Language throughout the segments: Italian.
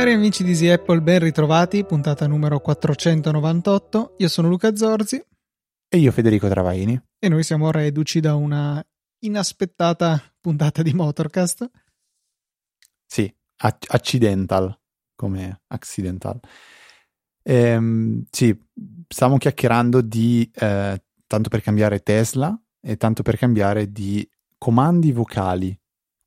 Cari amici di Easy Apple, ben ritrovati, puntata numero 498. Io sono Luca Zorzi. E io Federico Travaini. E noi siamo reduci da una inaspettata puntata di Motorcast. Sì, accidental, come accidental. Ehm, sì, stiamo chiacchierando di eh, tanto per cambiare Tesla e tanto per cambiare di comandi vocali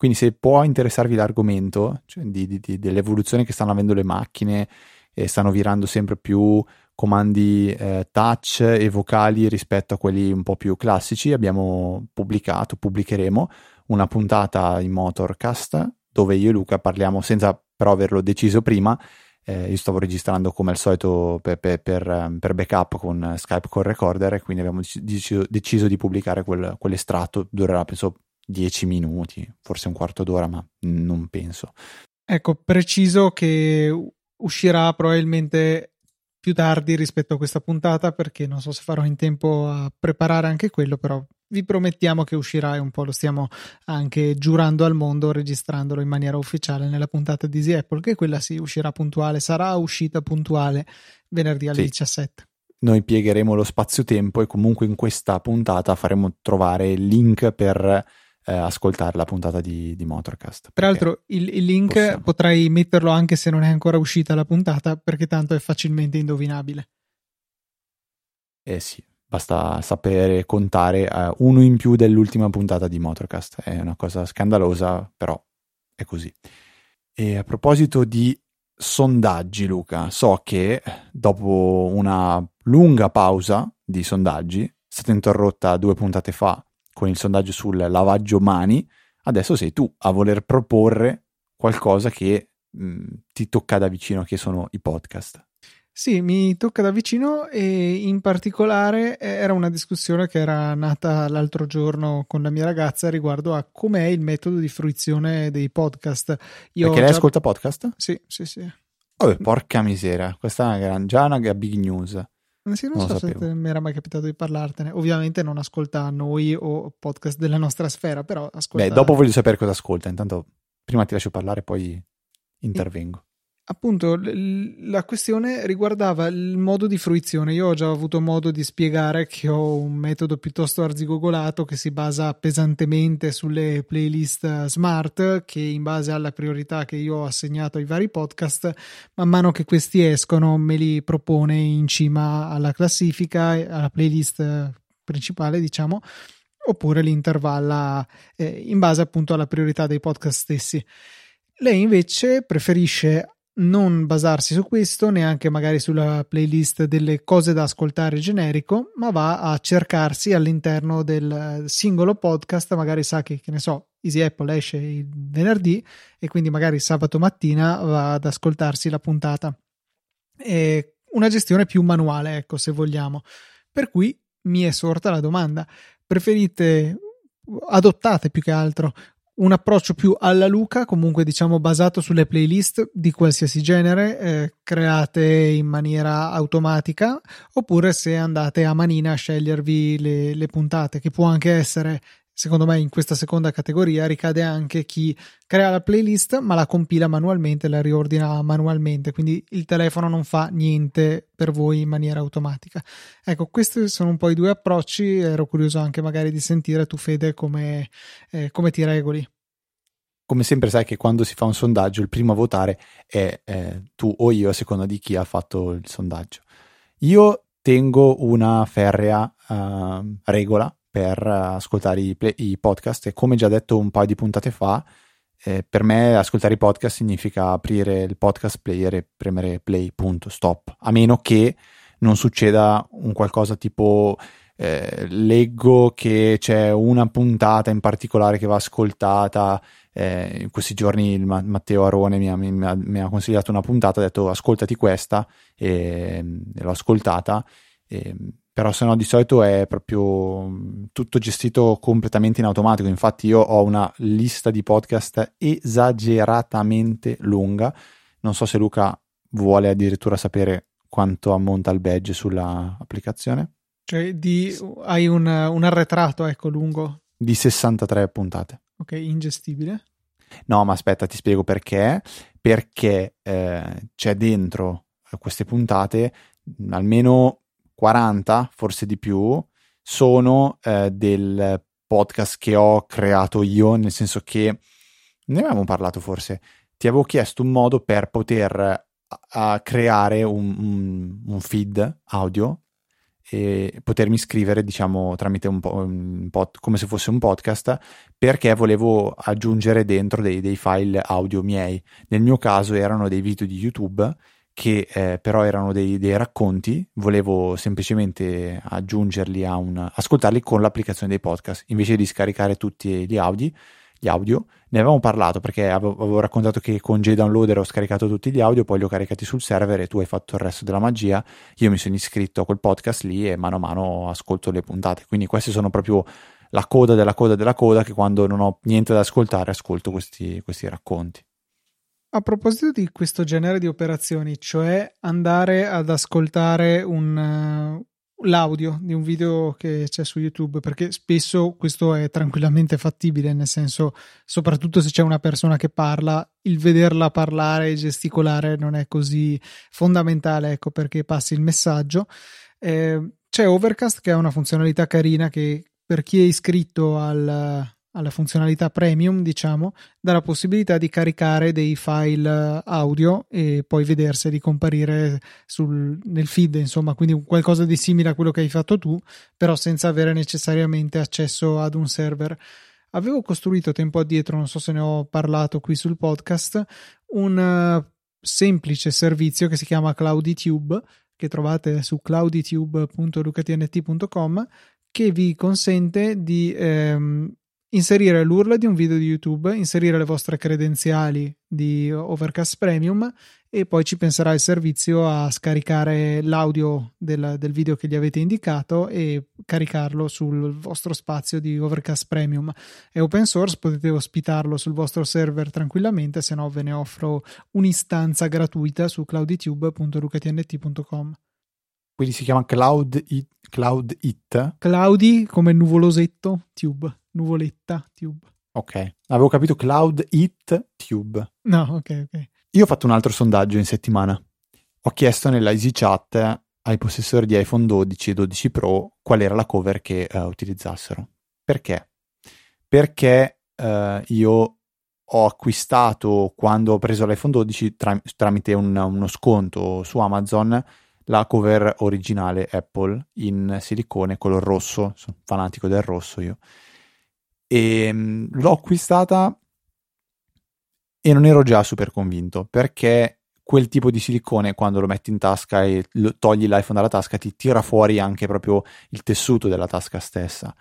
quindi se può interessarvi l'argomento cioè di, di, di, dell'evoluzione che stanno avendo le macchine e stanno virando sempre più comandi eh, touch e vocali rispetto a quelli un po' più classici, abbiamo pubblicato, pubblicheremo una puntata in Motorcast dove io e Luca parliamo senza però averlo deciso prima. Eh, io stavo registrando come al solito per, per, per, per, backup con Skype con Recorder e quindi abbiamo deciso, deciso di pubblicare quel, quell'estratto, durerà penso 10 minuti, forse un quarto d'ora, ma non penso. Ecco, preciso che uscirà probabilmente più tardi rispetto a questa puntata perché non so se farò in tempo a preparare anche quello, però vi promettiamo che uscirà e un po' lo stiamo anche giurando al mondo registrandolo in maniera ufficiale nella puntata di Easy Apple che quella sì uscirà puntuale, sarà uscita puntuale venerdì alle sì. 17 noi piegheremo lo spazio-tempo e comunque in questa puntata faremo trovare il link per eh, ascoltare la puntata di, di Motorcast. Peraltro il, il link possiamo. potrai metterlo anche se non è ancora uscita la puntata perché tanto è facilmente indovinabile. Eh sì, basta sapere contare uh, uno in più dell'ultima puntata di Motorcast. È una cosa scandalosa, però è così. E a proposito di sondaggi, Luca, so che dopo una lunga pausa di sondaggi, è stata interrotta due puntate fa con il sondaggio sul lavaggio mani, adesso sei tu a voler proporre qualcosa che mh, ti tocca da vicino, che sono i podcast. Sì, mi tocca da vicino e in particolare eh, era una discussione che era nata l'altro giorno con la mia ragazza riguardo a com'è il metodo di fruizione dei podcast. Io Perché lei già... ascolta podcast? Sì, sì, sì. Oh, porca miseria, questa è una, già una big news. Sì, non, non so se mi era mai capitato di parlartene. Ovviamente non ascolta noi o podcast della nostra sfera, però ascolta. Beh, dopo voglio sapere cosa ascolta. Intanto, prima ti lascio parlare, poi intervengo. Appunto, la questione riguardava il modo di fruizione. Io ho già avuto modo di spiegare che ho un metodo piuttosto arzigogolato che si basa pesantemente sulle playlist smart, che in base alla priorità che io ho assegnato ai vari podcast, man mano che questi escono, me li propone in cima alla classifica, alla playlist principale, diciamo, oppure li intervalla eh, in base appunto alla priorità dei podcast stessi. Lei invece preferisce non basarsi su questo, neanche magari sulla playlist delle cose da ascoltare generico, ma va a cercarsi all'interno del singolo podcast, magari sa che, che ne so, Easy Apple esce il venerdì e quindi magari sabato mattina va ad ascoltarsi la puntata. È una gestione più manuale, ecco, se vogliamo. Per cui mi è sorta la domanda, preferite adottate più che altro un approccio più alla Luca, comunque diciamo basato sulle playlist di qualsiasi genere, eh, create in maniera automatica, oppure se andate a manina a scegliervi le, le puntate, che può anche essere secondo me in questa seconda categoria ricade anche chi crea la playlist ma la compila manualmente, la riordina manualmente, quindi il telefono non fa niente per voi in maniera automatica. Ecco, questi sono un po' i due approcci, ero curioso anche magari di sentire tu Fede come, eh, come ti regoli. Come sempre sai che quando si fa un sondaggio il primo a votare è eh, tu o io a seconda di chi ha fatto il sondaggio. Io tengo una ferrea uh, regola per ascoltare i, play, i, podcast e come già detto un paio di puntate fa, eh, per me ascoltare i podcast significa aprire il podcast player e premere play, punto, stop, a meno che non succeda un qualcosa tipo eh, leggo che c'è una puntata in particolare che va ascoltata. Eh, in questi giorni il Matteo Arone mi ha, mi, ha, mi ha, consigliato una puntata, ha detto ascoltati questa e, e l'ho ascoltata. E, però se no di solito è proprio mm, tutto gestito completamente in automatico. Infatti io ho una lista di podcast esageratamente lunga. Non so se Luca vuole addirittura sapere quanto ammonta il badge sulla applicazione. Cioè di, hai un, un arretrato, ecco, lungo. Di 63 puntate. Ok, ingestibile. No, ma aspetta, ti spiego perché. Perché eh, c'è dentro queste puntate almeno 40, forse di più, sono eh, del podcast che ho creato io, nel senso che ne avevamo parlato forse. Ti avevo chiesto un modo per poter a, creare un, un, un feed audio e potermi scrivere, diciamo, tramite un po', un po', come se fosse un podcast, perché volevo aggiungere dentro dei, dei, file audio miei. Nel mio caso erano dei video di YouTube che eh, però erano dei, dei, racconti, volevo semplicemente aggiungerli a un ascoltarli con l'applicazione dei podcast invece di scaricare tutti gli audio gli audio. Ne avevamo parlato perché avevo, raccontato che con JDownloader ho scaricato tutti gli audio, poi li ho caricati sul server e tu hai fatto il resto della magia. Io mi sono iscritto a quel podcast lì e mano a mano ascolto le puntate. Quindi questi sono proprio la coda della coda della coda che quando non ho niente da ascoltare ascolto questi, questi racconti. A proposito di questo genere di operazioni, cioè andare ad ascoltare un, l'audio di un video che c'è su YouTube, perché spesso questo è tranquillamente fattibile, nel senso, soprattutto se c'è una persona che parla, il vederla parlare e gesticolare non è così fondamentale, ecco, perché passi il messaggio. Eh, c'è Overcast che ha una funzionalità carina che per chi è iscritto al, alla funzionalità premium, diciamo, dà la possibilità di caricare dei file audio e poi vederseli comparire sul, nel feed, insomma, quindi qualcosa di simile a quello che hai fatto tu, però senza avere necessariamente accesso ad un server. Avevo costruito tempo addietro, non so se ne ho parlato qui sul podcast, un uh, semplice servizio che si chiama CloudyTube, che trovate su clouditube.lucatnt.com che vi consente di ehm, inserire l'URL di un video di YouTube, inserire le vostre credenziali di Overcast Premium e poi ci penserà il servizio a scaricare l'audio del, del, video che gli avete indicato e caricarlo sul vostro spazio di Overcast Premium. È open source, potete ospitarlo sul vostro server tranquillamente, se no ve ne offro un'istanza gratuita su clouditube.lucatnt.com. Quindi si chiama Cloud It? Cloud It? Cloudy come nuvolosetto, tube nuvoletta tube. Ok, avevo capito Cloud It Tube. No, ok, ok. Io ho fatto un altro sondaggio in settimana. Ho chiesto nella EasyChat ai possessori di iPhone 12 e 12 Pro qual era la cover che uh, utilizzassero. Perché? Perché uh, io ho acquistato quando ho preso l'iPhone 12 tra- tramite un, uno sconto su Amazon la cover originale Apple in silicone color rosso. Sono fanatico del rosso io e ehm, l'ho acquistata e non ero già super convinto perché quel tipo di silicone quando lo metti in tasca e togli l'iPhone dalla tasca ti tira fuori anche proprio il tessuto della tasca stessa.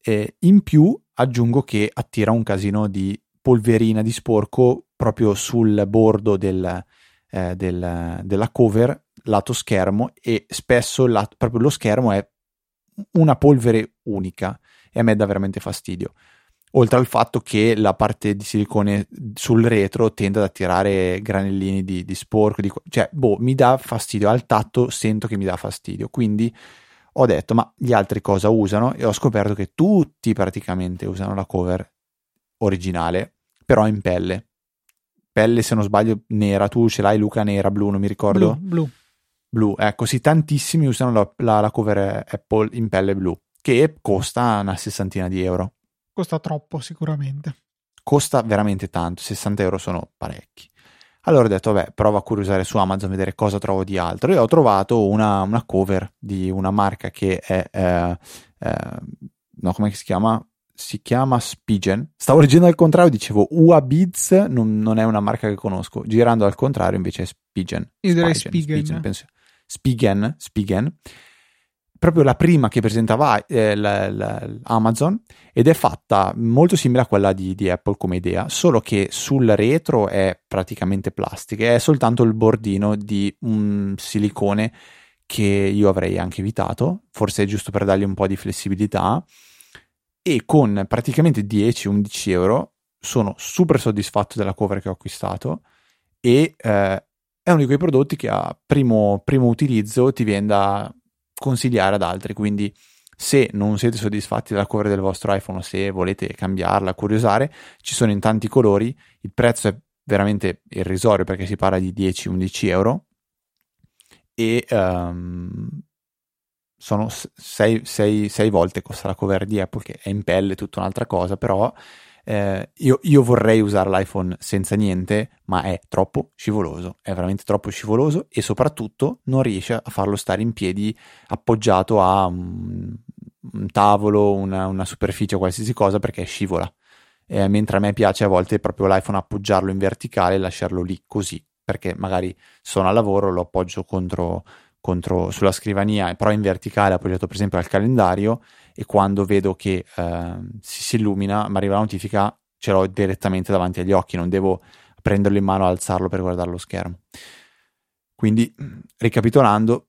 E in più aggiungo che attira un casino di polverina di sporco proprio sul bordo del, eh, del, della cover lato schermo e spesso la, proprio lo schermo è una polvere unica e a me dà veramente fastidio. Oltre al fatto che la parte di silicone sul retro tende ad attirare granellini di, di sporco, di, cioè, boh, mi dà fastidio. Al tatto sento che mi dà fastidio. Quindi ho detto, ma gli altri cosa usano? E ho scoperto che tutti praticamente usano la cover originale, però in pelle. Pelle, se non sbaglio, nera. Tu ce l'hai, Luca, nera, blu, non mi ricordo. Blu. blu. Blu, ecco, sì, tantissimi usano la, la, la cover Apple in pelle blu che costa una sessantina di euro. Costa troppo sicuramente. Costa veramente tanto, 60 euro sono parecchi. Allora ho detto, vabbè, prova a curiosare su Amazon, vedere cosa trovo di altro. E ho trovato una, una cover di una marca che è, eh, eh, no, come si chiama? Si chiama Spigen. Stavo leggendo al contrario, dicevo UABiz non, non è una marca che conosco. Girando al contrario invece è Spigen. Io direi Spigen. Spigen, penso. Spigen, Spigen proprio la prima che presentava eh, la, la, Amazon ed è fatta molto simile a quella di, di, Apple come idea, solo che sul retro è praticamente plastica, è soltanto il bordino di un silicone che io avrei anche evitato, forse è giusto per dargli un po' di flessibilità e con praticamente 10-11 euro sono super soddisfatto della cover che ho acquistato e eh, è uno di quei prodotti che a primo, primo utilizzo ti viene da consigliare ad altri, quindi se non siete soddisfatti della cover del vostro iPhone, se volete cambiarla, curiosare, ci sono in tanti colori, il prezzo è veramente irrisorio perché si parla di 10-11 euro. E um, sono 6, volte costa la cover di Apple che è in pelle tutta un'altra cosa però eh, io, io, vorrei usare l'iPhone senza niente ma è troppo scivoloso è veramente troppo scivoloso e soprattutto non riesce a farlo stare in piedi appoggiato a un, un tavolo una, una superficie qualsiasi cosa perché scivola. Eh, mentre a me piace a volte proprio l'iPhone appoggiarlo in verticale e lasciarlo lì così, perché magari sono al lavoro, lo appoggio contro, contro, sulla scrivania, però in verticale appoggiato per esempio al calendario e quando vedo che eh, si, si illumina, mi arriva la notifica, ce l'ho direttamente davanti agli occhi, non devo prenderlo in mano alzarlo per guardare lo schermo. Quindi, ricapitolando,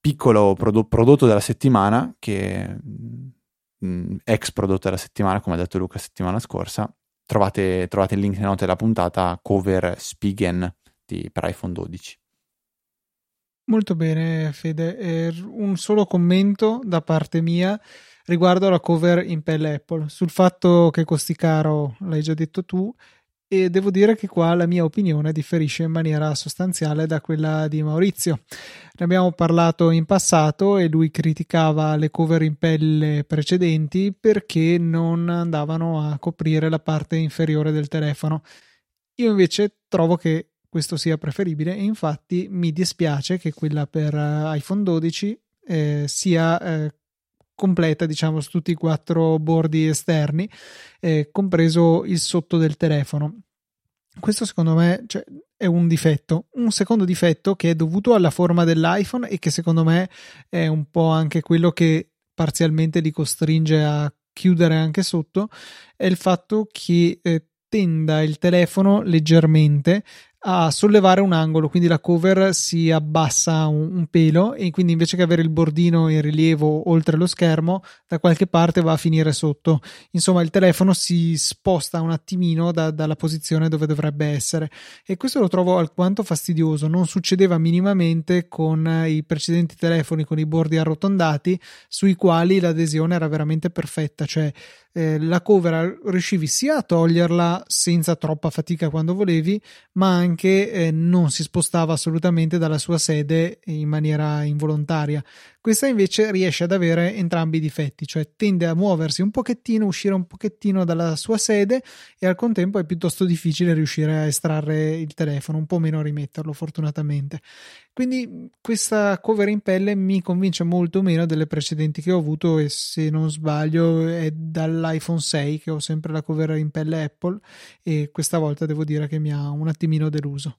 piccolo prodo- prodotto della settimana che mh, mm, ex prodotto della settimana, come ha detto Luca settimana scorsa. Trovate, trovate il link nelle note della puntata cover Spigen di, per iPhone 12. Molto bene, Fede. Eh, un solo commento da parte mia riguardo alla cover in pelle Apple. Sul fatto che costi caro, l'hai già detto tu, e devo dire che qua la mia opinione differisce in maniera sostanziale da quella di Maurizio. Ne abbiamo parlato in passato e lui criticava le cover in pelle precedenti perché non andavano a coprire la parte inferiore del telefono. Io invece trovo che questo sia preferibile e infatti mi dispiace che quella per iPhone 12 eh, sia eh, completa, diciamo, su tutti i quattro bordi esterni, eh, compreso il sotto del telefono. Questo secondo me cioè, è un difetto. Un secondo difetto che è dovuto alla forma dell'iPhone e che secondo me è un po' anche quello che parzialmente li costringe a chiudere anche sotto, è il fatto che eh, tenda il telefono leggermente a sollevare un angolo, quindi la cover si abbassa un, un, pelo e quindi invece che avere il bordino in rilievo oltre lo schermo, da qualche parte va a finire sotto. Insomma, il telefono si sposta un attimino da, dalla posizione dove dovrebbe essere e questo lo trovo alquanto fastidioso. Non succedeva minimamente con i precedenti telefoni con i bordi arrotondati sui quali l'adesione era veramente perfetta, cioè eh, la cover riuscivi sia a toglierla senza troppa fatica quando volevi, ma anche eh, non si spostava assolutamente dalla sua sede in maniera involontaria. Questa invece riesce ad avere entrambi i difetti, cioè tende a muoversi un pochettino, uscire un pochettino dalla sua sede e al contempo è piuttosto difficile riuscire a estrarre il telefono, un po' meno a rimetterlo fortunatamente. Quindi questa cover in pelle mi convince molto meno delle precedenti che ho avuto e se non sbaglio è dall'iPhone 6 che ho sempre la cover in pelle Apple e questa volta devo dire che mi ha un attimino deluso.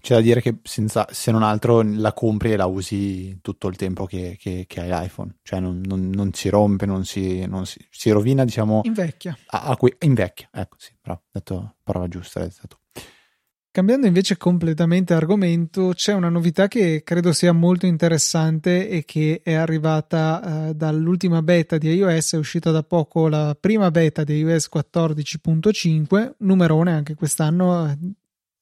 C'è da dire che senza, se non altro la compri e la usi tutto il tempo che, che, che hai l'iPhone, cioè non, non, non, si rompe, non si, non si, si rovina, diciamo. Invecchia. A, a que, invecchia, ecco sì, bravo, detto parola giusta, l'hai detto. Cambiando invece completamente argomento, c'è una novità che credo sia molto interessante e che è arrivata eh, dall'ultima beta di iOS, è uscita da poco la prima beta di iOS 14.5, numerone anche quest'anno, eh,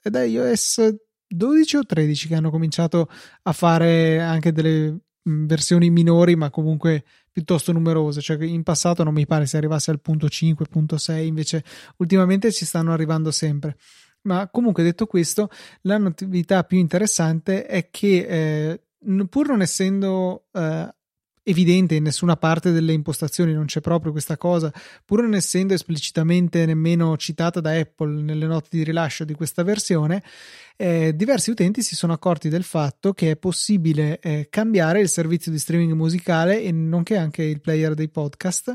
ed è iOS 12 o 13 che hanno cominciato a fare anche delle mm, versioni minori ma comunque piuttosto numerose. Cioè in passato non mi pare si arrivasse al punto 5 punto 6 invece ultimamente ci stanno arrivando sempre ma comunque detto questo la novità più interessante è che eh, pur non essendo eh, evidente in nessuna parte delle impostazioni, non c'è proprio questa cosa, pur non essendo esplicitamente nemmeno citata da Apple nelle note di rilascio di questa versione, eh, diversi utenti si sono accorti del fatto che è possibile eh, cambiare il servizio di streaming musicale e nonché anche il player dei podcast.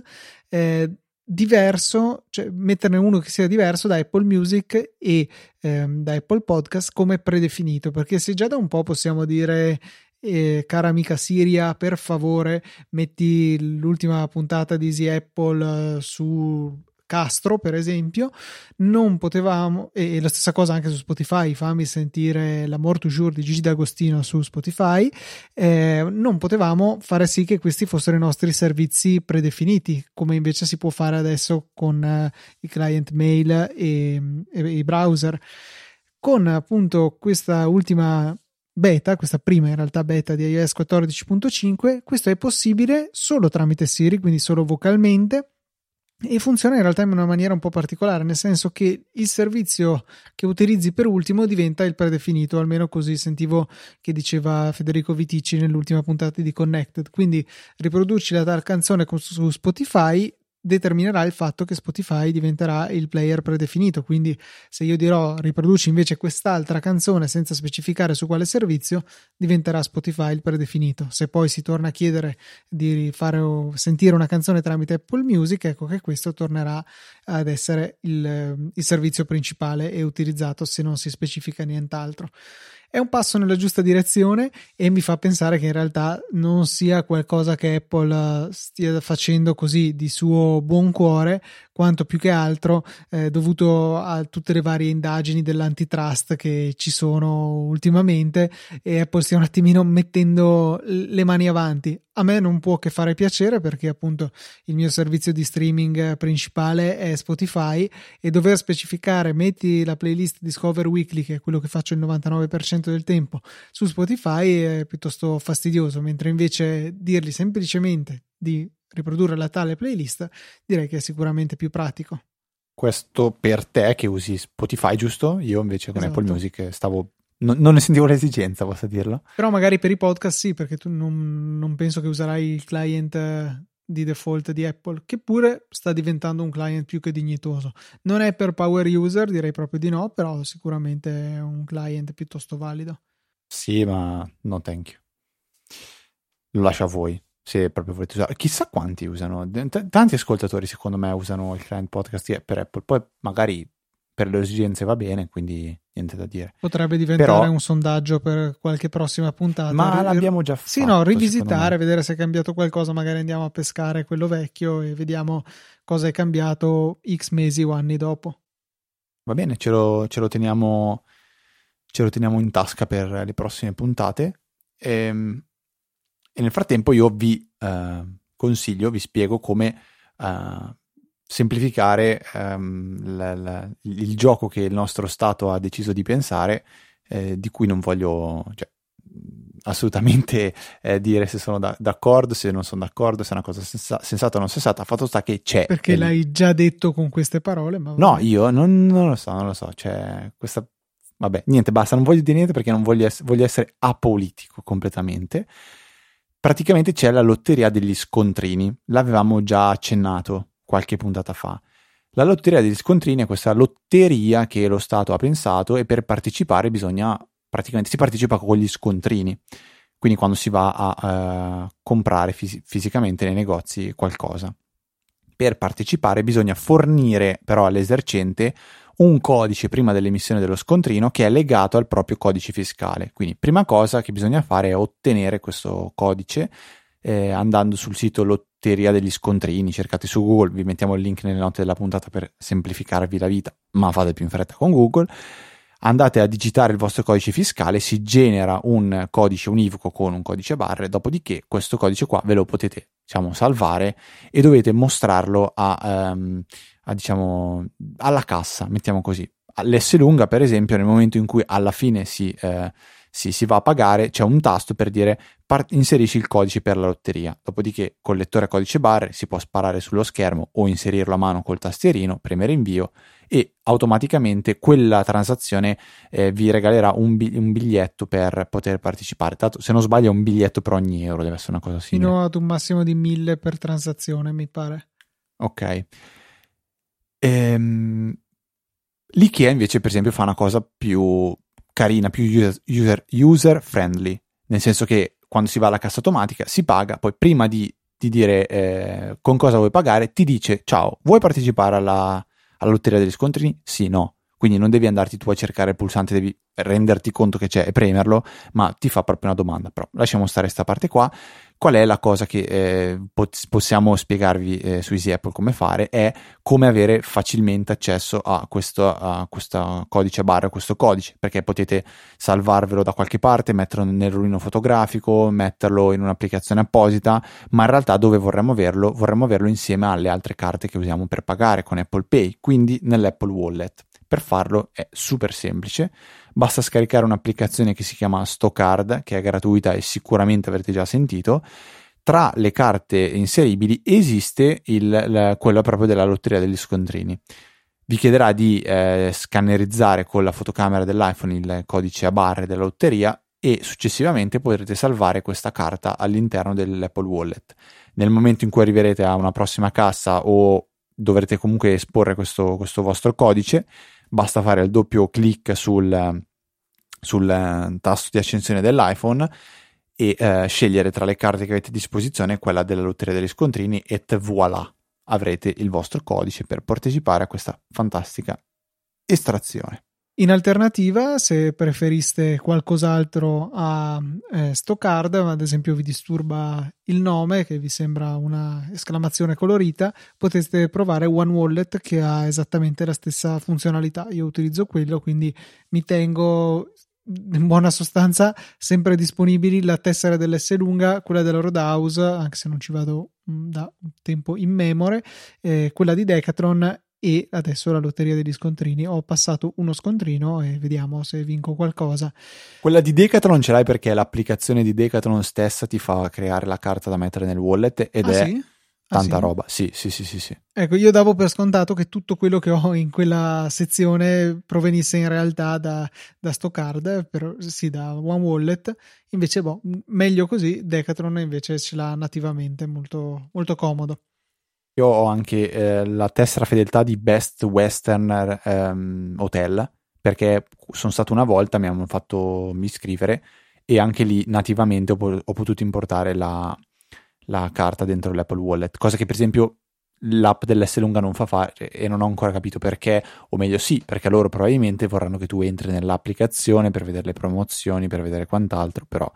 Eh, diverso, cioè metterne uno che sia diverso da Apple Music e ehm, da Apple Podcast come predefinito, perché se già da un po' possiamo dire eh, cara amica Siria, per favore metti l'ultima puntata di Easy Apple uh, su Castro, per esempio, non potevamo, e la stessa cosa anche su Spotify, fammi sentire l'amor toujours di Gigi D'Agostino su Spotify, eh, non potevamo fare sì che questi fossero i nostri servizi predefiniti, come invece si può fare adesso con eh, i client mail e, e i browser. Con appunto questa ultima beta, questa prima in realtà beta di iOS 14.5, questo è possibile solo tramite Siri, quindi solo vocalmente e funziona in realtà in una maniera un po' particolare, nel senso che il servizio che utilizzi per ultimo diventa il predefinito, almeno così sentivo che diceva Federico Vitici nell'ultima puntata di Connected. Quindi riproduci la tal canzone su Spotify, determinerà il fatto che Spotify diventerà il player predefinito. Quindi, se io dirò riproduci invece quest'altra canzone senza specificare su quale servizio, diventerà Spotify il predefinito. Se poi si torna a chiedere di fare sentire una canzone tramite Apple Music, ecco che questo tornerà ad essere il, il servizio principale e utilizzato se non si specifica nient'altro è un passo nella giusta direzione e mi fa pensare che in realtà non sia qualcosa che Apple stia facendo così di suo buon cuore, quanto più che altro eh, dovuto a tutte le varie indagini dell'antitrust che ci sono ultimamente e Apple stia un attimino mettendo le mani avanti. A me non può che fare piacere perché appunto il mio servizio di streaming principale è Spotify e dover specificare metti la playlist Discover Weekly che è quello che faccio il 99% del tempo su Spotify è piuttosto fastidioso, mentre invece dirgli semplicemente di riprodurre la tale playlist, direi che è sicuramente più pratico. Questo per te che usi Spotify, giusto? Io invece con esatto. Apple Music stavo non, non, ne sentivo l'esigenza, posso dirlo. Però magari per i podcast sì, perché tu non, non, penso che userai il client di default di Apple, che pure sta diventando un client più che dignitoso. Non è per power user, direi proprio di no, però sicuramente è un client piuttosto valido. Sì, ma no thank you. Lo lascio a voi se proprio volete usare. Chissà quanti usano. T- tanti ascoltatori, secondo me, usano il client podcast per Apple. Poi magari per le esigenze va bene, quindi niente da dire. Potrebbe diventare Però, un sondaggio per qualche prossima puntata. Ma l'abbiamo già fatto. Sì, no, rivisitare, vedere se è cambiato qualcosa. Magari andiamo a pescare quello vecchio e vediamo cosa è cambiato X mesi o anni dopo. Va bene, ce lo, ce lo, teniamo, ce lo teniamo in tasca per le prossime puntate. Ehm, e nel frattempo io vi eh, consiglio, vi spiego come eh, semplificare ehm, la, la, il gioco che il nostro Stato ha deciso di pensare, eh, di cui non voglio cioè, assolutamente eh, dire se sono da, d'accordo, se non sono d'accordo, se è una cosa sensa- sensata o non sensata, fatto sta che c'è. Perché il... l'hai già detto con queste parole? Ma no, io non, non, lo so, non lo so, c'è questa... Vabbè, niente, basta, non voglio dire niente perché non voglio, ess- voglio essere apolitico completamente praticamente c'è la lotteria degli scontrini. L'avevamo già accennato qualche puntata fa. La lotteria degli scontrini è questa lotteria che lo Stato ha pensato e per partecipare bisogna praticamente si partecipa con gli scontrini. Quindi quando si va a uh, comprare fis- fisicamente nei negozi qualcosa. Per partecipare bisogna fornire però all'esercente un codice prima dell'emissione dello scontrino che è legato al proprio codice fiscale. Quindi, prima cosa che bisogna fare è ottenere questo codice eh, andando sul sito Lotteria degli Scontrini, cercate su Google, vi mettiamo il link nelle note della puntata per semplificarvi la vita, ma fate più in fretta con Google. Andate a digitare il vostro codice fiscale, si genera un codice univoco con un codice barre, dopodiché questo codice qua ve lo potete diciamo, salvare e dovete mostrarlo a, um, a, diciamo, alla cassa, mettiamo così. L'S lunga, per esempio, nel momento in cui alla fine si, eh, si, si va a pagare, c'è un tasto per dire part- inserisci il codice per la lotteria. Dopodiché, col lettore a codice barre si può sparare sullo schermo o inserirlo a mano col tastierino, premere invio e automaticamente quella transazione eh, vi regalerà un, bi- un, biglietto per poter partecipare. Tanto, se non sbaglio, è un biglietto per ogni euro, deve essere una cosa simile. Fino ad un massimo di 1000 per transazione, mi pare. Ok. Ehm, L'IKEA invece, per esempio, fa una cosa più carina, più user, user, friendly, nel senso che quando si va alla cassa automatica si paga, poi prima di, di dire eh, con cosa vuoi pagare, ti dice ciao, vuoi partecipare alla, alla lotteria degli scontrini? Sì, no. Quindi non devi andarti tu a cercare il pulsante, devi renderti conto che c'è e premerlo, ma ti fa proprio una domanda. Però lasciamo stare questa parte qua. Qual è la cosa che eh, pot- possiamo spiegarvi eh, su Easy Apple come fare? È come avere facilmente accesso a questo, a questo codice barra, a questo codice, perché potete salvarvelo da qualche parte, metterlo nel rullino fotografico, metterlo in un'applicazione apposita, ma in realtà dove vorremmo averlo? Vorremmo averlo insieme alle altre carte che usiamo per pagare con Apple Pay, quindi nell'Apple Wallet. Per farlo è super semplice, basta scaricare un'applicazione che si chiama Stockard, che è gratuita e sicuramente avrete già sentito. Tra le carte inseribili esiste il, il, quello proprio della lotteria degli scontrini. Vi chiederà di eh, scannerizzare con la fotocamera dell'iPhone il codice a barre della lotteria e successivamente potrete salvare questa carta all'interno dell'Apple Wallet. Nel momento in cui arriverete a una prossima cassa o dovrete comunque esporre questo, questo vostro codice, basta fare il doppio clic sul, sul eh, tasto di accensione dell'iPhone e eh, scegliere tra le carte che avete a disposizione quella della lotteria degli scontrini e voilà, avrete il vostro codice per partecipare a questa fantastica estrazione. In alternativa, se preferiste qualcos'altro a eh, Stockard, ad esempio vi disturba il nome che vi sembra una esclamazione colorita, potete provare One Wallet che ha esattamente la stessa funzionalità. Io utilizzo quello, quindi mi tengo in buona sostanza sempre disponibili la tessera dell'S lunga, quella della Roadhouse, anche se non ci vado mm, da tempo in memore, eh, quella di Decathlon e adesso la lotteria degli scontrini. Ho passato uno scontrino e vediamo se vinco qualcosa. Quella di Decathlon ce l'hai perché l'applicazione di Decathlon stessa ti fa creare la carta da mettere nel wallet ed ah, è sì? tanta ah, sì? roba. Sì, sì, sì, sì, sì. Ecco, io davo per scontato che tutto quello che ho in quella sezione provenisse in realtà da, da Stockard, per, sì, da One Wallet. Invece, boh, meglio così. Decathlon invece ce l'ha nativamente, molto, molto comodo. Io ho anche eh, la tessera fedeltà di Best Western ehm, Hotel perché sono stato una volta, mi hanno fatto iscrivere e anche lì nativamente ho, ho potuto importare la, la, carta dentro l'Apple Wallet, cosa che per esempio l'app dell'S lunga non fa fare e non ho ancora capito perché, o meglio sì, perché loro probabilmente vorranno che tu entri nell'applicazione per vedere le promozioni, per vedere quant'altro, però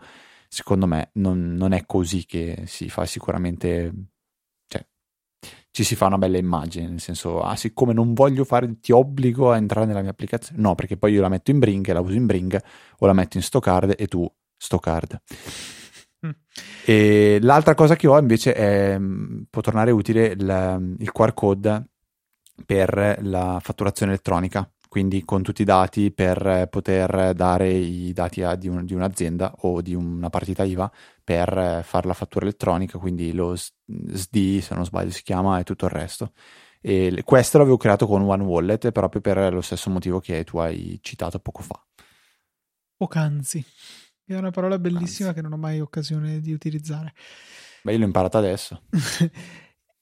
secondo me non, non è così che si fa sicuramente ci si fa una bella immagine, nel senso, ah, siccome non voglio fare, ti obbligo a entrare nella mia applicazione. No, perché poi io la metto in Bring e la uso in Bring, o la metto in Stockard e tu Stockard. Mm. E l'altra cosa che ho invece è, mm, può tornare utile il, il QR code per la fatturazione elettronica quindi con tutti i dati per poter dare i dati a, di, un, di, un'azienda o di una partita IVA per fare la fattura elettronica, quindi lo SD se non sbaglio si chiama e tutto il resto. E questo l'avevo creato con One Wallet proprio per lo stesso motivo che tu hai citato poco fa. Poc'anzi, è una parola bellissima Anzi. che non ho mai occasione di utilizzare. Beh, io l'ho imparata adesso.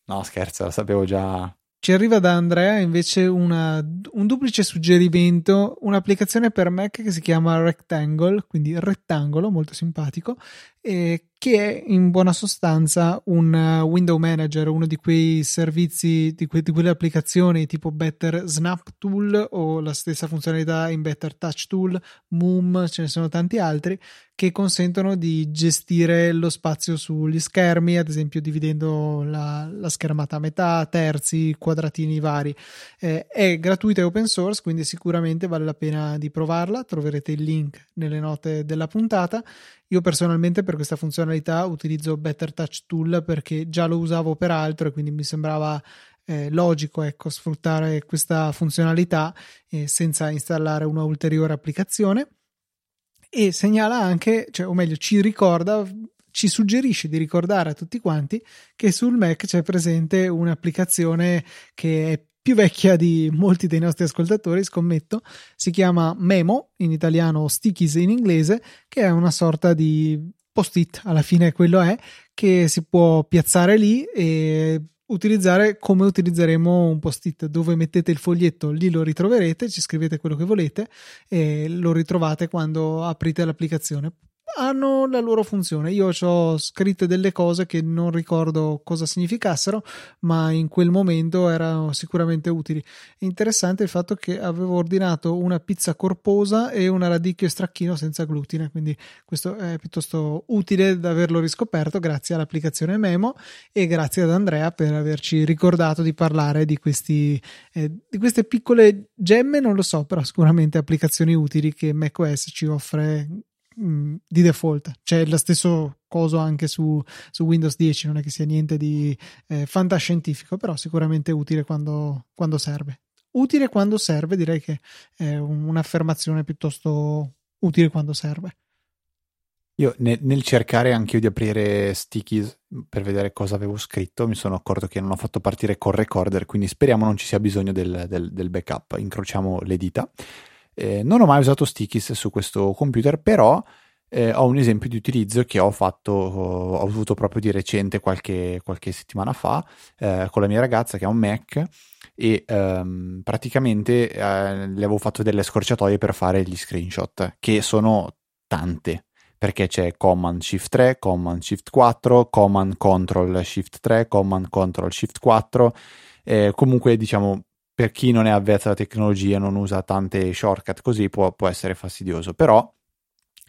no, scherzo, la sapevo già ci arriva da Andrea invece una, un duplice suggerimento, un'applicazione per Mac che si chiama Rectangle, quindi rettangolo, molto simpatico, eh, che è in buona sostanza un uh, window manager, uno di quei servizi, di, que- di, quelle applicazioni tipo Better Snap Tool o la stessa funzionalità in Better Touch Tool, Moom, ce ne sono tanti altri che consentono di gestire lo spazio sugli schermi, ad esempio dividendo la, la schermata a metà, terzi, quadratini vari. Eh, è gratuita e open source, quindi sicuramente vale la pena di provarla. Troverete il link nelle note della puntata io personalmente per questa funzionalità utilizzo Better Touch Tool perché già lo usavo per altro e quindi mi sembrava eh, logico ecco, sfruttare questa funzionalità eh, senza installare una ulteriore applicazione. E segnala anche, cioè, o meglio, ci ricorda ci suggerisce di ricordare a tutti quanti che sul Mac c'è presente un'applicazione che è più vecchia di molti dei nostri ascoltatori, scommetto, si chiama Memo, in italiano Stickies in inglese, che è una sorta di post-it, alla fine quello è, che si può piazzare lì e utilizzare come utilizzeremo un post-it. Dove mettete il foglietto, lì lo ritroverete, ci scrivete quello che volete e lo ritrovate quando aprite l'applicazione hanno la loro funzione. Io ho scritte delle cose che non ricordo cosa significassero, ma in quel momento erano sicuramente utili. È interessante il fatto che avevo ordinato una pizza corposa e una radicchio stracchino senza glutine, quindi questo è piuttosto utile da averlo riscoperto grazie all'applicazione Memo e grazie ad Andrea per averci ricordato di parlare di, questi, eh, di queste piccole gemme, non lo so, però sicuramente applicazioni utili che macOS ci offre Mm, di default. C'è lo stesso coso anche su, su, Windows 10, non è che sia niente di eh, fantascientifico, però sicuramente utile quando, quando serve. utile quando serve, direi che è un'affermazione piuttosto utile quando serve. Io nel, nel cercare anche io di aprire Stickies per vedere cosa avevo scritto, mi sono accorto che non ho fatto partire col recorder, quindi speriamo non ci sia bisogno del, del, del backup. Incrociamo le dita. Eh, non ho mai usato Stickies su questo computer, però eh, ho un esempio di utilizzo che ho fatto, ho avuto proprio di recente qualche, qualche settimana fa eh, con la mia ragazza che ha un Mac e ehm, praticamente eh, le avevo fatto delle scorciatoie per fare gli screenshot che sono tante perché c'è Command Shift 3, Command Shift 4, Command Control Shift 3, Command Control Shift 4. Eh, comunque, diciamo, per chi non è avvezzo alla tecnologia, non usa tante shortcut così, può, può essere fastidioso. Però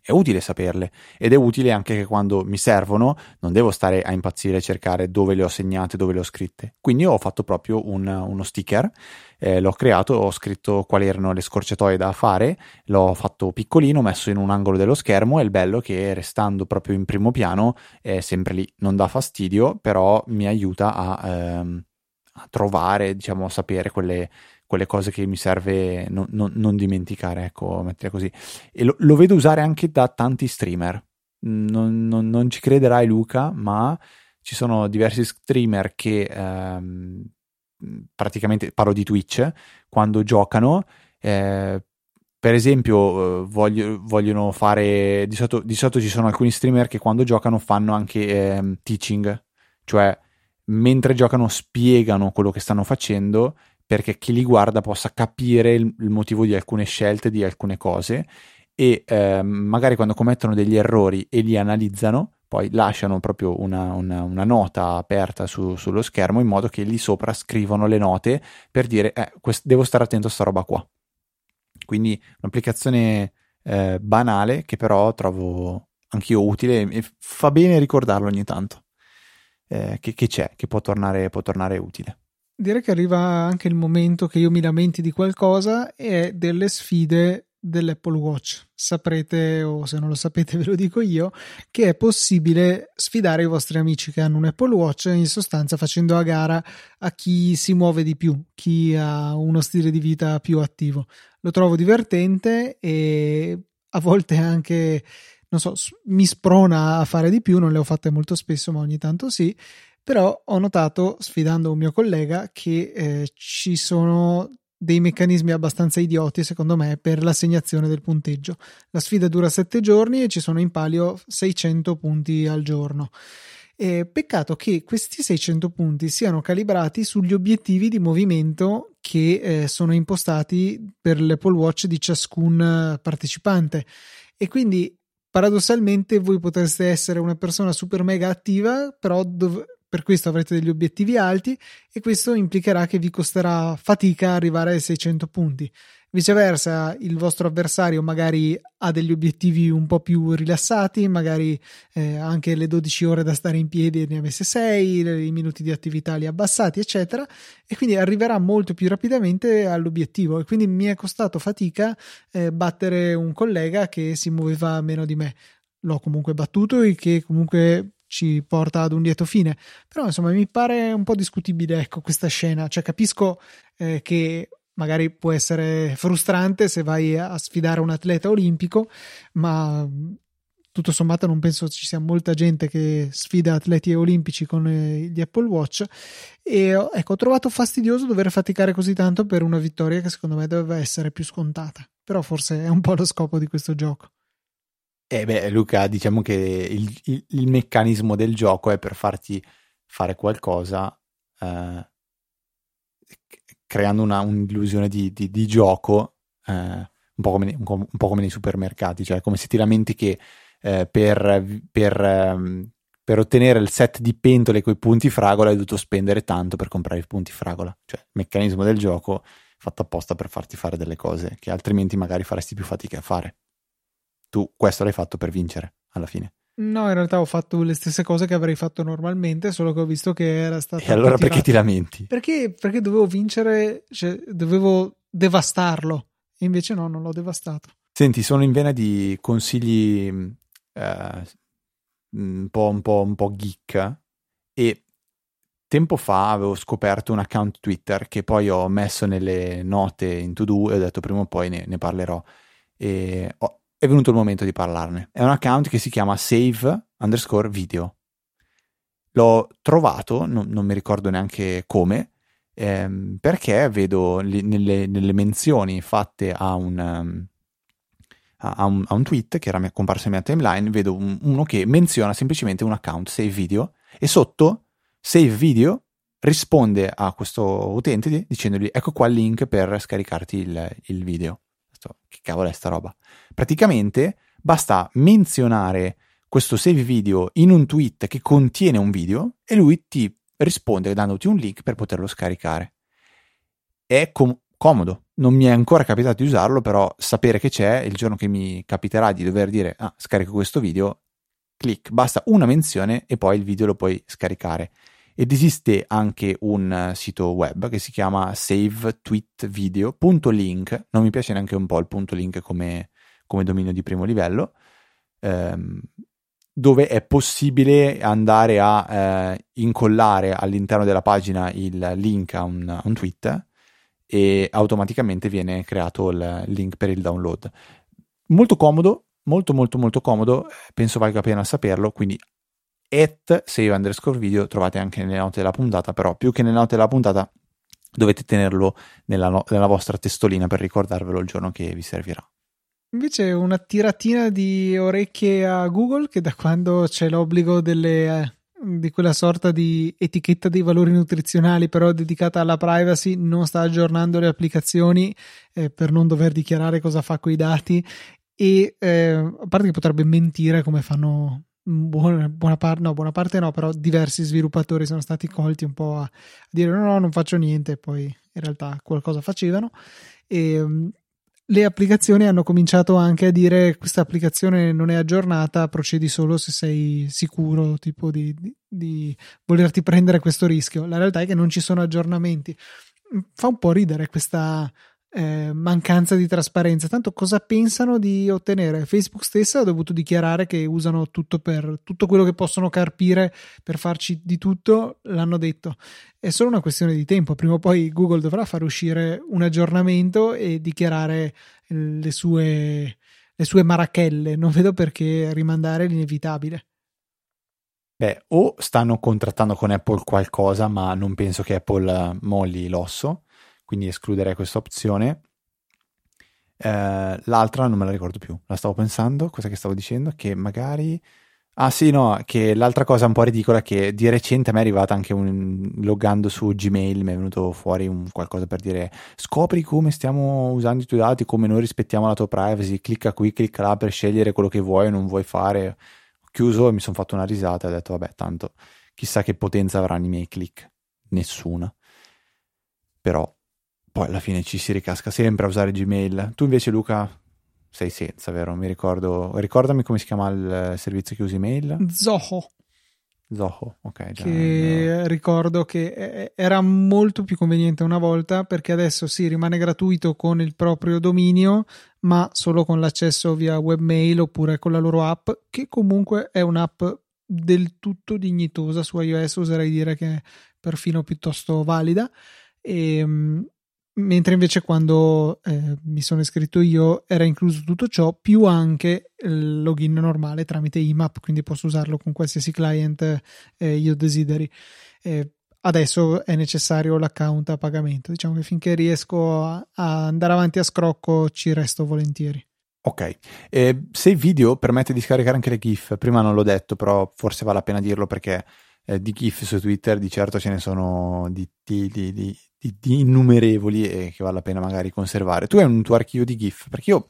è utile saperle ed è utile anche che quando mi servono non devo stare a impazzire e cercare dove le ho segnate, dove le ho scritte. Quindi ho fatto proprio un, uno sticker, eh, l'ho creato, ho scritto quali erano le scorciatoie da fare, l'ho fatto piccolino, messo in un angolo dello schermo e il bello che restando proprio in primo piano è sempre lì, non dà fastidio, però mi aiuta a, ehm, a trovare, diciamo, a sapere quelle quelle cose che mi serve non, non, non dimenticare, ecco, mettere così. E lo, lo, vedo usare anche da tanti streamer. Non, non, ci crederai, Luca, ma ci sono diversi streamer che ehm, praticamente parlo di Twitch quando giocano. Eh, per esempio, eh, voglio, vogliono fare di solito, di solito, ci sono alcuni streamer che quando giocano fanno anche eh, teaching, cioè mentre giocano spiegano quello che stanno facendo perché chi li guarda possa capire il, il motivo di alcune scelte, di alcune cose e eh, magari quando commettono degli errori e li analizzano, poi lasciano proprio una, una, una nota aperta su, sullo schermo in modo che lì sopra scrivono le note per dire eh, quest- devo stare attento a sta roba qua. Quindi un'applicazione eh, banale che però trovo anch'io utile e fa bene ricordarlo ogni tanto. Eh, che, che, c'è, che può tornare, può tornare utile direi che arriva anche il momento che io mi lamenti di qualcosa e delle sfide dell'Apple Watch. Saprete, o se non lo sapete ve lo dico io, che è possibile sfidare i vostri amici che hanno un Apple Watch in sostanza facendo a gara a chi si muove di più, chi ha uno stile di vita più attivo. Lo trovo divertente e a volte anche, non so, mi sprona a fare di più, non le ho fatte molto spesso, ma ogni tanto sì però ho notato, sfidando un mio collega, che eh, ci sono dei meccanismi abbastanza idioti, secondo me, per l'assegnazione del punteggio. La sfida dura 7 giorni e ci sono in palio 600 punti al giorno. E peccato che questi 600 punti siano calibrati sugli obiettivi di movimento che eh, sono impostati per l'Apple Watch di ciascun partecipante. E quindi paradossalmente voi potreste essere una persona super mega attiva, però dov- per questo avrete degli obiettivi alti e questo implicherà che vi costerà fatica arrivare ai 600 punti. Viceversa, il vostro avversario magari ha degli obiettivi un po' più rilassati, magari eh, anche le 12 ore da stare in piedi ne ha messe 6, i minuti di attività li ha abbassati, eccetera, e quindi arriverà molto più rapidamente all'obiettivo. E quindi mi è costato fatica eh, battere un collega che si muoveva meno di me. L'ho comunque battuto e che comunque ci porta ad un lieto fine. Però insomma mi pare un po' discutibile ecco questa scena, cioè capisco eh, che magari può essere frustrante se vai a sfidare un atleta olimpico, ma tutto sommato non penso ci sia molta gente che sfida atleti olimpici con eh, gli Apple Watch. E ecco ho trovato fastidioso dover faticare così tanto per una vittoria che secondo me doveva essere più scontata. Però forse è un po' lo scopo di questo gioco. Eh beh, Luca, diciamo che il, il, il, meccanismo del gioco è per farti fare qualcosa eh, creando una, un'illusione di, di, di gioco eh, un, po come, un, un, po come, nei supermercati, cioè come se ti lamenti che eh, per, per, ehm, per, ottenere il set di pentole con i punti fragola hai dovuto spendere tanto per comprare i punti fragola, cioè il meccanismo del gioco fatto apposta per farti fare delle cose che altrimenti magari faresti più fatica a fare tu questo l'hai fatto per vincere alla fine. No, in realtà ho fatto le stesse cose che avrei fatto normalmente, solo che ho visto che era stato. E allora perché ti lamenti? Perché, perché dovevo vincere, cioè, dovevo devastarlo. E invece no, non l'ho devastato. Senti, sono in vena di consigli eh, un, po', un, po', un po' geek e tempo fa avevo scoperto un account Twitter che poi ho messo nelle note in to do e ho detto prima o poi ne, ne parlerò. E ho, è venuto il momento di parlarne. È un account che si chiama save underscore video. L'ho trovato, non, non mi ricordo neanche come, ehm, perché vedo li, nelle, nelle, menzioni fatte a un, um, a, un, a un, tweet che era comparso in mia timeline, vedo un, uno che menziona semplicemente un account save video e sotto save video risponde a questo utente dicendogli ecco qua il link per scaricarti il, il video. Che cavolo è sta roba? Praticamente basta menzionare questo save video in un tweet che contiene un video e lui ti risponde dandoti un link per poterlo scaricare. È com- comodo, non mi è ancora capitato di usarlo, però sapere che c'è il giorno che mi capiterà di dover dire ah, scarico questo video, clic, basta una menzione e poi il video lo puoi scaricare. Ed esiste anche un sito web che si chiama savetweetvideo.link, non mi piace neanche un po' il punto link come, come dominio di primo livello, ehm, dove è possibile andare a eh, incollare all'interno della pagina il link a un, a un, tweet e automaticamente viene creato il link per il download. Molto comodo, molto molto molto comodo, penso valga la pena saperlo, quindi at save underscore video trovate anche nelle note della puntata, però più che nelle note della puntata dovete tenerlo nella, no- nella vostra testolina per ricordarvelo il giorno che vi servirà. Invece una tiratina di orecchie a Google che da quando c'è l'obbligo delle, eh, di quella sorta di etichetta dei valori nutrizionali però dedicata alla privacy non sta aggiornando le applicazioni eh, per non dover dichiarare cosa fa con i dati e eh, a parte che potrebbe mentire come fanno buona, buona, parte, no, buona parte no, però diversi sviluppatori sono stati colti un po' a, a dire no, no, non faccio niente, poi in realtà qualcosa facevano. E um, le applicazioni hanno cominciato anche a dire questa applicazione non è aggiornata, procedi solo se sei sicuro tipo di, di, di volerti prendere questo rischio. La realtà è che non ci sono aggiornamenti. Fa un po' ridere questa eh, mancanza di trasparenza. Tanto cosa pensano di ottenere? Facebook stessa ha dovuto dichiarare che usano tutto per tutto quello che possono carpire per farci di tutto, l'hanno detto. È solo una questione di tempo. Prima o poi Google dovrà far uscire un aggiornamento e dichiarare le sue, le sue marachelle. Non vedo perché rimandare l'inevitabile. Beh, o stanno contrattando con Apple qualcosa, ma non penso che Apple molli l'osso quindi escluderei questa opzione. Eh, l'altra non me la ricordo più, la stavo pensando, cosa che stavo dicendo? Che magari... Ah sì, no, che l'altra cosa un po' ridicola è che di recente a me è arrivata anche un... loggando su Gmail, mi è venuto fuori un qualcosa per dire scopri come stiamo usando i tuoi dati, come noi rispettiamo la tua privacy, clicca qui, clicca là per scegliere quello che vuoi o non vuoi fare. Ho chiuso e mi sono fatto una risata e ho detto vabbè, tanto chissà che potenza avranno i miei click. Nessuna. Però poi alla fine ci si ricasca sempre a usare Gmail. Tu invece, Luca, sei senza, vero? Mi ricordo. Ricordami come si chiama il servizio che usi mail? Zoho. Zoho, ok. Già, che ricordo che era molto più conveniente una volta perché adesso sì, rimane gratuito con il proprio dominio, ma solo con l'accesso via webmail oppure con la loro app, che comunque è un'app del tutto dignitosa su iOS, oserei dire che è perfino piuttosto valida. E, ehm, mentre invece quando eh, mi sono iscritto io era incluso tutto ciò più anche il login normale tramite IMAP quindi posso usarlo con qualsiasi client eh, io desideri. Eh, adesso è necessario l'account a pagamento. Diciamo che finché riesco a, a andare avanti a scrocco ci resto volentieri. Ok, eh, se il video permette di scaricare anche le GIF, prima non l'ho detto, però forse vale la pena dirlo perché eh, di GIF su Twitter di certo ce ne sono di, di, di, di, innumerevoli e che vale la pena magari conservare. Tu hai un tuo archivio di GIF? Perché io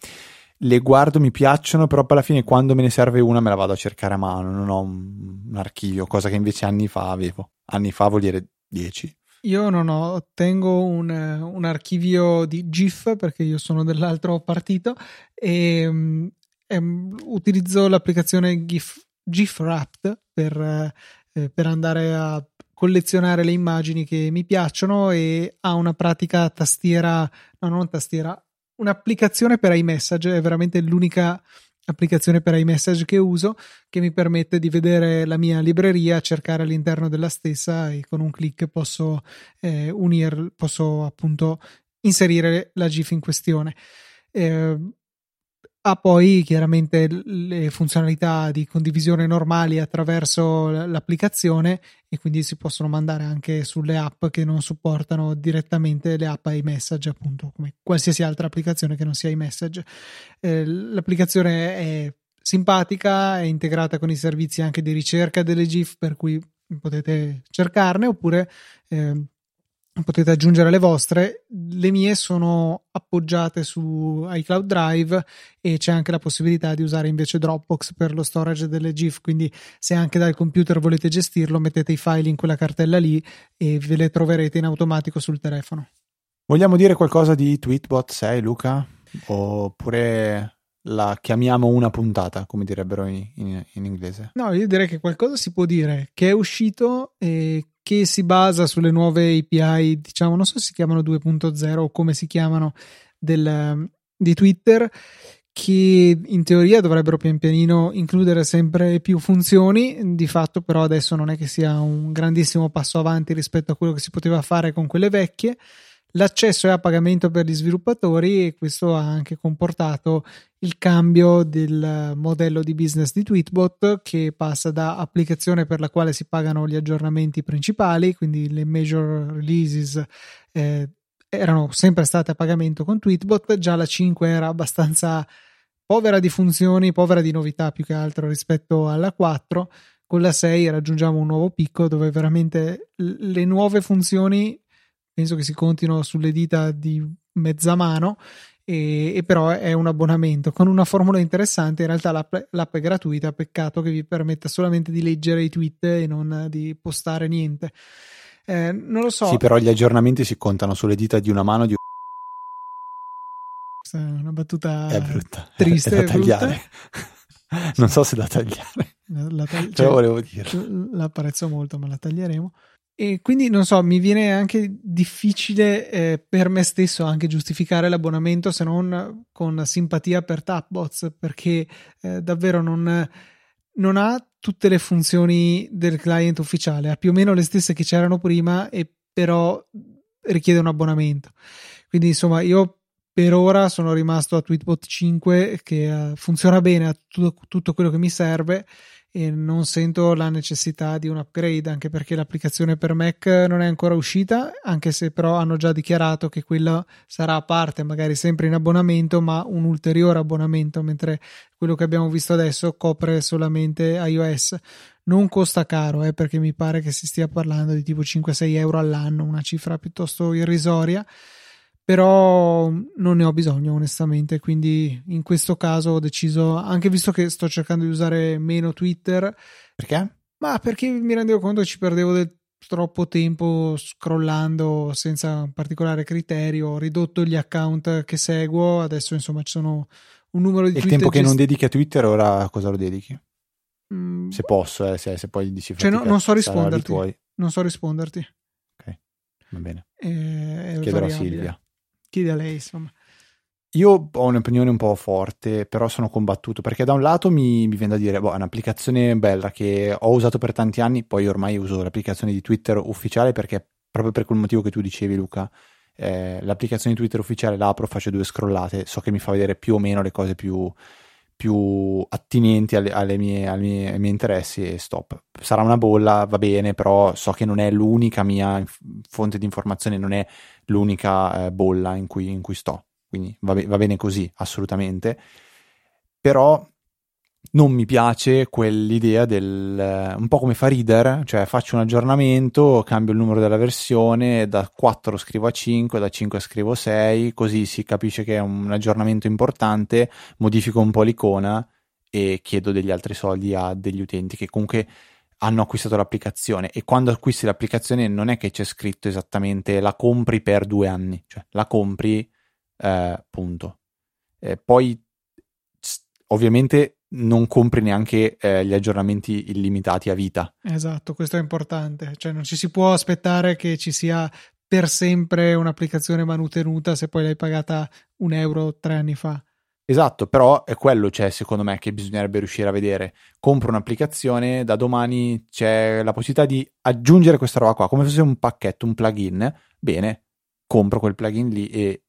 le guardo, mi piacciono, però poi alla fine quando me ne serve una me la vado a cercare a mano, non ho un, un archivio, cosa che invece anni fa avevo. Anni fa vuol dire 10. Io non ho, tengo un, un, archivio di GIF perché io sono dell'altro partito e, um, utilizzo l'applicazione GIF, GIF Wrapped per eh, per andare a collezionare le immagini che mi piacciono e ha una pratica tastiera, no non tastiera, un'applicazione per iMessage, è veramente l'unica applicazione per iMessage che uso che mi permette di vedere la mia libreria, cercare all'interno della stessa e con un clic posso eh, unire, posso appunto inserire la GIF in questione. Eh, ha poi chiaramente le funzionalità di condivisione normali attraverso l'applicazione e quindi si possono mandare anche sulle app che non supportano direttamente le app iMessage, appunto come qualsiasi altra applicazione che non sia iMessage. Eh, l'applicazione è simpatica, è integrata con i servizi anche di ricerca delle GIF per cui potete cercarne oppure eh, potete aggiungere le vostre. Le mie sono appoggiate su iCloud Drive e c'è anche la possibilità di usare invece Dropbox per lo storage delle GIF. Quindi, se anche dal computer volete gestirlo, mettete i file in quella cartella lì e ve le troverete in automatico sul telefono. Vogliamo dire qualcosa di Tweetbot 6, Luca? Oppure la chiamiamo una puntata, come direbbero in, in, in, inglese. No, io direi che qualcosa si può dire, che è uscito e che si basa sulle nuove API, diciamo, non so se si chiamano 2.0 o come si chiamano, del, di Twitter, che in teoria dovrebbero pian pianino includere sempre più funzioni, di fatto però adesso non è che sia un grandissimo passo avanti rispetto a quello che si poteva fare con quelle vecchie. L'accesso è a pagamento per gli sviluppatori e questo ha anche comportato il cambio del modello di business di Tweetbot che passa da applicazione per la quale si pagano gli aggiornamenti principali, quindi le major releases eh, erano sempre state a pagamento con Tweetbot, già la 5 era abbastanza povera di funzioni, povera di novità più che altro rispetto alla 4. Con la 6 raggiungiamo un nuovo picco dove veramente le nuove funzioni penso che si contino sulle dita di mezza mano e, e, però è un abbonamento con una formula interessante. In realtà l'app, l'app, è gratuita, peccato che vi permetta solamente di leggere i tweet e non di postare niente. Eh, non lo so. Sì, però gli aggiornamenti si contano sulle dita di una mano di è una battuta è brutta. triste. È da tagliare. non so se da tagliare. La tagli- cioè, volevo dire. L'apprezzo molto, ma la taglieremo. E quindi non so, mi viene anche difficile eh, per me stesso anche giustificare l'abbonamento se non con simpatia per Tapbots, perché eh, davvero non, non, ha tutte le funzioni del client ufficiale, ha più o meno le stesse che c'erano prima, e però richiede un abbonamento. Quindi insomma, io per ora sono rimasto a Tweetbot 5 che uh, funziona bene, ha tutto, tutto quello che mi serve e non sento la necessità di un upgrade anche perché l'applicazione per Mac non è ancora uscita anche se però hanno già dichiarato che quella sarà a parte magari sempre in abbonamento ma un ulteriore abbonamento mentre quello che abbiamo visto adesso copre solamente iOS. Non costa caro eh, perché mi pare che si stia parlando di tipo 5-6 euro all'anno una cifra piuttosto irrisoria però non ne ho bisogno onestamente quindi in questo caso ho deciso anche visto che sto cercando di usare meno Twitter perché? ma perché mi rendevo conto che ci perdevo del troppo tempo scrollando senza particolare criterio ho ridotto gli account che seguo adesso insomma ci sono un numero di il tempo che gest- non dedichi a Twitter ora cosa lo dedichi? Mm. se posso eh, se, se poi dici cioè no, non so risponderti non so risponderti ok va bene eh, chiederò a Silvia chiedi a lei, insomma. Io ho un'opinione un po' forte, però sono combattuto perché da un lato mi, mi viene da dire, boh, è un'applicazione bella che ho usato per tanti anni, poi ormai uso l'applicazione di Twitter ufficiale perché proprio per quel motivo che tu dicevi Luca, eh, l'applicazione di Twitter ufficiale la apro, faccio due scrollate, so che mi fa vedere più o meno le cose più, più attinenti alle, alle mie, alle mie, ai miei interessi e stop. Sarà una bolla, va bene, però so che non è l'unica mia fonte di informazione, non è l'unica eh, bolla in cui, in cui, sto. Quindi va, be- va bene così, assolutamente. Però non mi piace quell'idea del un po' come fa Reader, cioè faccio un aggiornamento, cambio il numero della versione, da 4 scrivo a 5, da 5 scrivo a 6, così si capisce che è un aggiornamento importante, modifico un po' l'icona e chiedo degli altri soldi a degli utenti che comunque hanno acquistato l'applicazione e quando acquisti l'applicazione non è che c'è scritto esattamente la compri per due anni, cioè la compri eh, punto. Eh, poi ovviamente non compri neanche eh, gli aggiornamenti illimitati a vita. Esatto, questo è importante, cioè non ci si può aspettare che ci sia per sempre un'applicazione manutenuta se poi l'hai pagata un euro tre anni fa. Esatto, però è quello, cioè, secondo me, che bisognerebbe riuscire a vedere. Compro un'applicazione, da domani c'è la possibilità di aggiungere questa roba qua, come se fosse un pacchetto, un plugin. Bene, compro quel plugin lì e,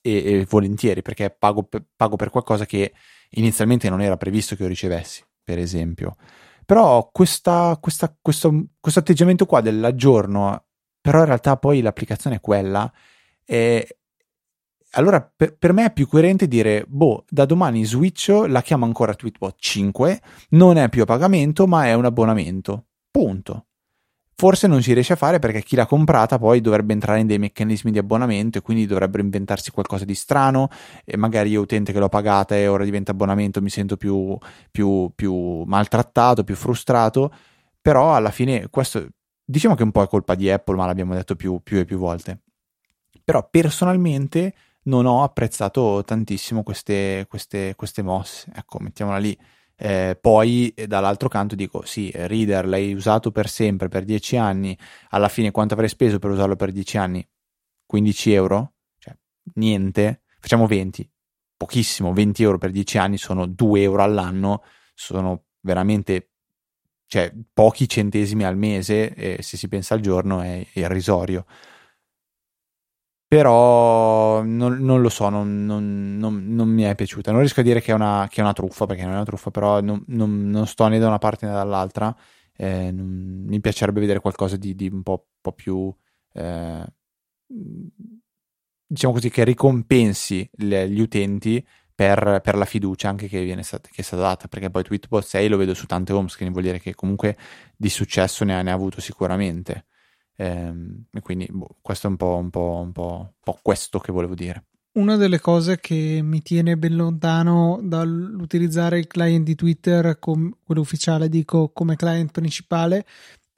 e, e volentieri, perché pago per, pago per qualcosa che inizialmente non era previsto che io ricevessi, per esempio. Però questa, questa, questo, questo atteggiamento qua dell'aggiorno, però in realtà poi l'applicazione è quella, e allora per, per, me è più coerente dire, boh, da domani switcho, la chiamo ancora Tweetbot 5, non è più a pagamento ma è un abbonamento. Punto. Forse non si riesce a fare perché chi l'ha comprata poi dovrebbe entrare in dei meccanismi di abbonamento e quindi dovrebbero inventarsi qualcosa di strano e magari io utente che l'ho pagata e ora diventa abbonamento mi sento più, più, più maltrattato, più frustrato, però alla fine questo diciamo che un po' è colpa di Apple ma l'abbiamo detto più, più e più volte. Però personalmente non ho apprezzato tantissimo queste, queste, queste mosse, ecco, mettiamola lì. Eh, poi dall'altro canto dico sì, Reader l'hai usato per sempre, per 10 anni, alla fine quanto avrei speso per usarlo per 10 anni? 15 euro? Cioè, niente, facciamo 20, pochissimo, 20 euro per 10 anni sono 2 euro all'anno, sono veramente cioè, pochi centesimi al mese e se si pensa al giorno è irrisorio però non, non lo so, non, non, non, mi è piaciuta. Non riesco a dire che è una, che è una truffa, perché non è una truffa, però non, sto né da una parte né dall'altra. Eh, mi piacerebbe vedere qualcosa di, di un po', po più, eh, diciamo così, che ricompensi le, gli utenti per, per, la fiducia anche che, viene stata, che è stata data, perché poi Tweetbot 6 lo vedo su tante home screen, vuol dire che comunque di successo ne ha, ne ha avuto sicuramente. Ehm, e quindi boh, questo è un po', un, po', un, po', un po' questo che volevo dire. Una delle cose che mi tiene ben lontano dall'utilizzare il client di Twitter, com- quello ufficiale, dico come client principale,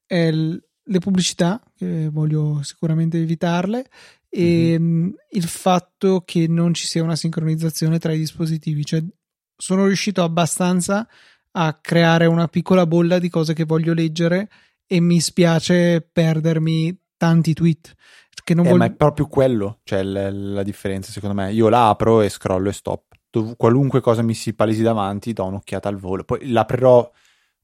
è l- le pubblicità, che voglio sicuramente evitarle, e mm-hmm. il fatto che non ci sia una sincronizzazione tra i dispositivi. Cioè, sono riuscito abbastanza a creare una piccola bolla di cose che voglio leggere e mi spiace perdermi tanti tweet. Che non eh, voglio... Ma è proprio quello, cioè la, la, differenza secondo me. Io la apro e scrollo e stop. Dov- qualunque cosa mi si palesi davanti, do un'occhiata al volo. Poi l'aprirò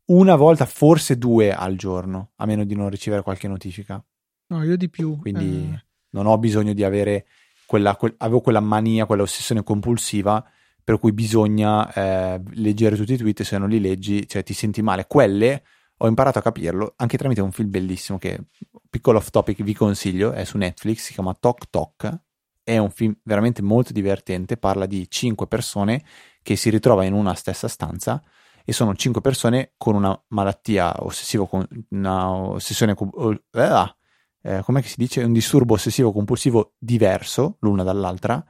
una volta, forse due al giorno, a meno di non ricevere qualche notifica. No, io di più. Quindi eh... non ho bisogno di avere quella, que- avevo quella mania, quella ossessione compulsiva per cui bisogna eh, leggere tutti i tweet e se non li leggi, cioè ti senti male. Quelle ho imparato a capirlo anche tramite un film bellissimo che, piccolo off topic, vi consiglio, è su Netflix, si chiama Tok Tok, è un film veramente molto divertente, parla di cinque persone che si ritrovano in una stessa stanza e sono cinque persone con una malattia ossessiva, una ossessione, eh, eh, come si dice? Un disturbo ossessivo compulsivo diverso l'una dall'altra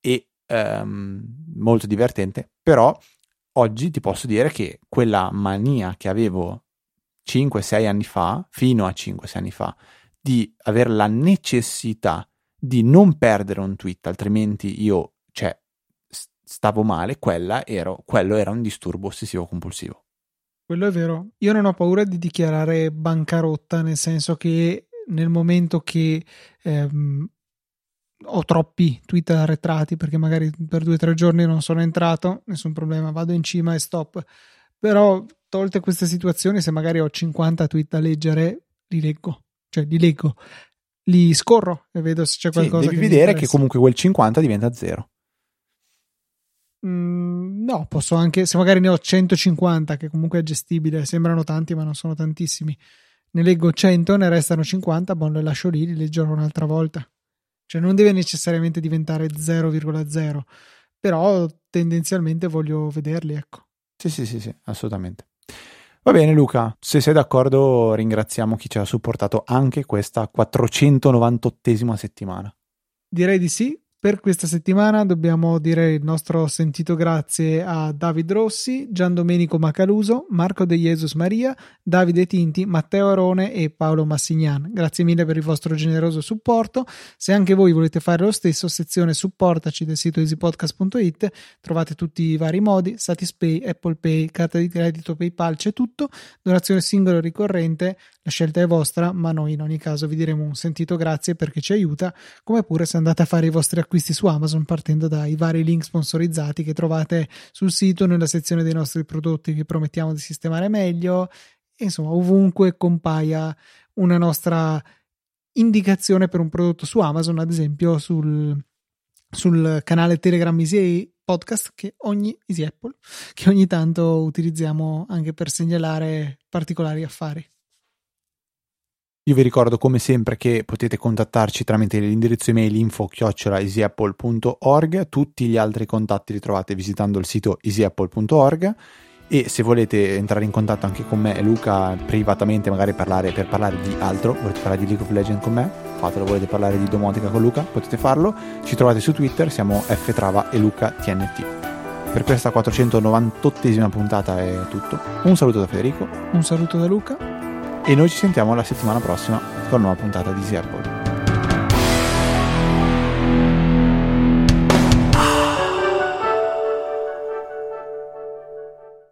e ehm, molto divertente, però oggi ti posso dire che quella mania che avevo 5-6 anni fa, fino a 5-6 anni fa, di avere la necessità di non perdere un tweet, altrimenti io, cioè, stavo male, quella ero, quello era un disturbo ossessivo compulsivo. Quello è vero. Io non ho paura di dichiarare bancarotta, nel senso che nel momento che ehm, ho troppi tweet arretrati perché magari per due o tre giorni non sono entrato, nessun problema, vado in cima e stop. Però tolte queste situazioni, se magari ho 50 tweet da leggere, li leggo, cioè li leggo, li scorro e vedo se c'è qualcosa. Sì, devi che vedere che comunque quel 50 diventa zero. Mm, no, posso anche, se magari ne ho 150, che comunque è gestibile, sembrano tanti, ma non sono tantissimi. Ne leggo 100, ne restano 50, boh, le lascio lì, li leggerò un'altra volta. Cioè non deve necessariamente diventare 0,0, però tendenzialmente voglio vederli, ecco. Sì, sì, sì, sì, assolutamente. Va bene Luca, se sei d'accordo ringraziamo chi ci ha supportato anche questa 498esima settimana. Direi di sì, per questa settimana dobbiamo dire il nostro sentito grazie a David Rossi, Gian Domenico Macaluso, Marco De Jesus Maria, Davide Tinti, Matteo Arone e Paolo Massignan. Grazie mille per il vostro generoso supporto. Se anche voi volete fare lo stesso, sezione supportaci del sito easypodcast.it, trovate tutti i vari modi, Satispay, Apple Pay, carta di credito, PayPal, c'è tutto. Donazione singola ricorrente La scelta è vostra, ma noi in ogni caso vi diremo un sentito grazie perché ci aiuta, come pure se andate a fare i vostri acquisti su Amazon partendo dai vari link sponsorizzati che trovate sul sito nella sezione dei nostri prodotti che promettiamo di sistemare meglio, insomma ovunque compaia una nostra indicazione per un prodotto su Amazon, ad esempio sul, sul canale Telegram Easy Podcast che ogni Easy Apple, che ogni tanto utilizziamo anche per segnalare particolari affari. Io vi ricordo come sempre che potete contattarci tramite l'indirizzo email info-easyapple.org, tutti gli altri contatti li trovate visitando il sito easyapple.org e se volete entrare in contatto anche con me e Luca privatamente, magari parlare, per parlare di altro, volete parlare di League of Legends con me, fatelo, volete parlare di domotica con Luca, potete farlo, ci trovate su Twitter, siamo ftrava e Luca TNT. Per questa 498esima puntata è tutto. Un saluto da Federico. Un saluto da Luca e noi ci sentiamo la settimana prossima con una nuova puntata di Easy.